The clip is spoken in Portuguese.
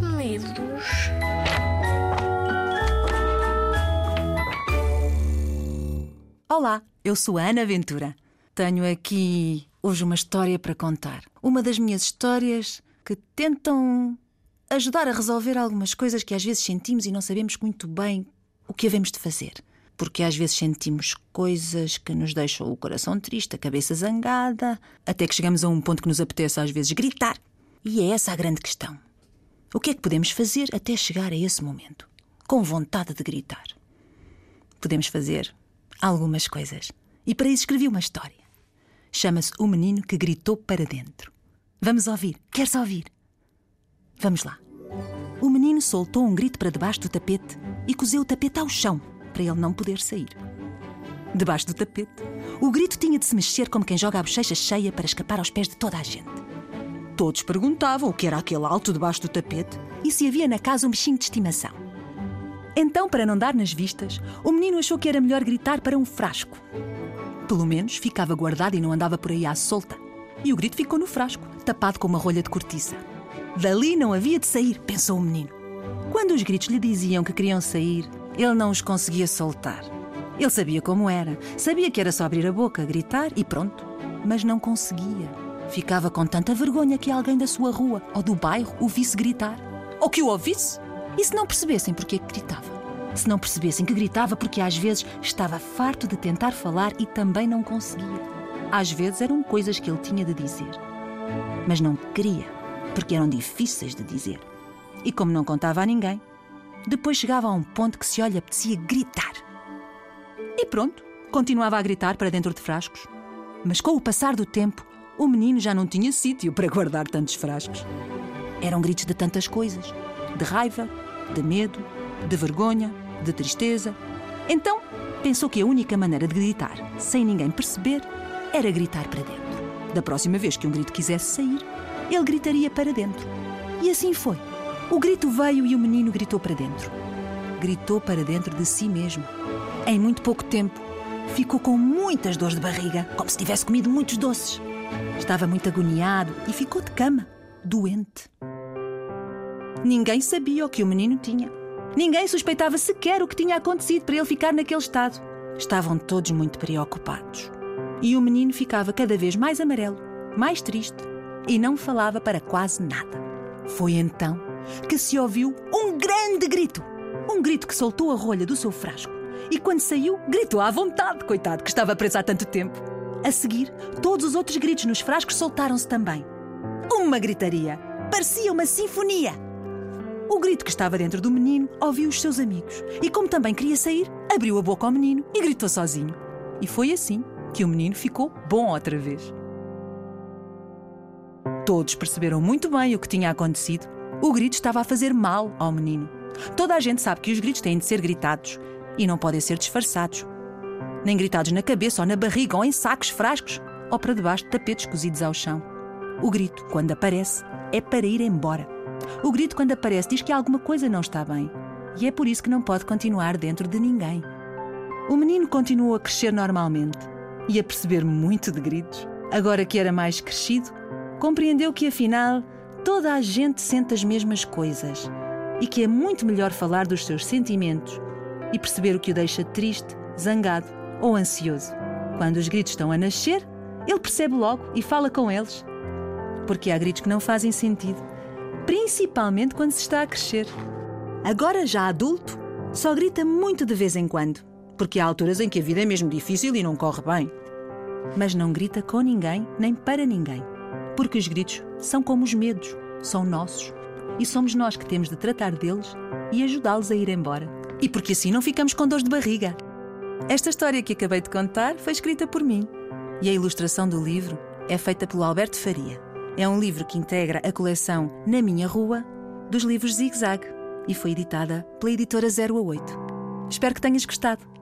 medos. Olá, eu sou a Ana Ventura. Tenho aqui hoje uma história para contar. Uma das minhas histórias que tentam ajudar a resolver algumas coisas que às vezes sentimos e não sabemos muito bem o que havemos de fazer. Porque às vezes sentimos coisas que nos deixam o coração triste, a cabeça zangada, até que chegamos a um ponto que nos apetece às vezes gritar. E é essa a grande questão. O que é que podemos fazer até chegar a esse momento? Com vontade de gritar. Podemos fazer algumas coisas. E para isso escrevi uma história. Chama-se O Menino que Gritou para Dentro. Vamos ouvir. Queres ouvir? Vamos lá. O menino soltou um grito para debaixo do tapete e cozeu o tapete ao chão para ele não poder sair. Debaixo do tapete, o grito tinha de se mexer como quem joga a bochecha cheia para escapar aos pés de toda a gente. Todos perguntavam o que era aquele alto debaixo do tapete e se havia na casa um bichinho de estimação. Então, para não dar nas vistas, o menino achou que era melhor gritar para um frasco. Pelo menos ficava guardado e não andava por aí à solta. E o grito ficou no frasco, tapado com uma rolha de cortiça. Dali não havia de sair, pensou o menino. Quando os gritos lhe diziam que queriam sair, ele não os conseguia soltar. Ele sabia como era, sabia que era só abrir a boca, gritar e pronto. Mas não conseguia. Ficava com tanta vergonha que alguém da sua rua ou do bairro o visse gritar. Ou que o ouvisse. E se não percebessem porque é que gritava? Se não percebessem que gritava porque às vezes estava farto de tentar falar e também não conseguia. Às vezes eram coisas que ele tinha de dizer. Mas não queria, porque eram difíceis de dizer. E como não contava a ninguém, depois chegava a um ponto que se olha apetecia gritar. E pronto, continuava a gritar para dentro de frascos. Mas com o passar do tempo, o menino já não tinha sítio para guardar tantos frascos. Eram gritos de tantas coisas: de raiva, de medo, de vergonha, de tristeza. Então pensou que a única maneira de gritar, sem ninguém perceber, era gritar para dentro. Da próxima vez que um grito quisesse sair, ele gritaria para dentro. E assim foi. O grito veio e o menino gritou para dentro. Gritou para dentro de si mesmo. Em muito pouco tempo, ficou com muitas dores de barriga, como se tivesse comido muitos doces. Estava muito agoniado e ficou de cama, doente. Ninguém sabia o que o menino tinha. Ninguém suspeitava sequer o que tinha acontecido para ele ficar naquele estado. Estavam todos muito preocupados. E o menino ficava cada vez mais amarelo, mais triste e não falava para quase nada. Foi então que se ouviu um grande grito. Um grito que soltou a rolha do seu frasco. E quando saiu, gritou à vontade, coitado, que estava preso há tanto tempo. A seguir, todos os outros gritos nos frascos soltaram-se também. Uma gritaria. Parecia uma sinfonia. O grito que estava dentro do menino ouviu os seus amigos. E como também queria sair, abriu a boca ao menino e gritou sozinho. E foi assim que o menino ficou bom outra vez. Todos perceberam muito bem o que tinha acontecido. O grito estava a fazer mal ao menino. Toda a gente sabe que os gritos têm de ser gritados e não podem ser disfarçados. Nem gritados na cabeça ou na barriga ou em sacos, frascos ou para debaixo de tapetes cozidos ao chão. O grito, quando aparece, é para ir embora. O grito, quando aparece, diz que alguma coisa não está bem e é por isso que não pode continuar dentro de ninguém. O menino continuou a crescer normalmente e a perceber muito de gritos. Agora que era mais crescido, compreendeu que afinal toda a gente sente as mesmas coisas e que é muito melhor falar dos seus sentimentos e perceber o que o deixa triste, zangado ou ansioso. Quando os gritos estão a nascer, ele percebe logo e fala com eles. Porque há gritos que não fazem sentido, principalmente quando se está a crescer. Agora, já adulto, só grita muito de vez em quando, porque há alturas em que a vida é mesmo difícil e não corre bem. Mas não grita com ninguém nem para ninguém, porque os gritos são como os medos, são nossos. E somos nós que temos de tratar deles e ajudá-los a ir embora. E porque assim não ficamos com dores de barriga. Esta história que acabei de contar foi escrita por mim. E a ilustração do livro é feita pelo Alberto Faria. É um livro que integra a coleção Na Minha Rua dos livros Zig Zag e foi editada pela editora 0 a 8. Espero que tenhas gostado.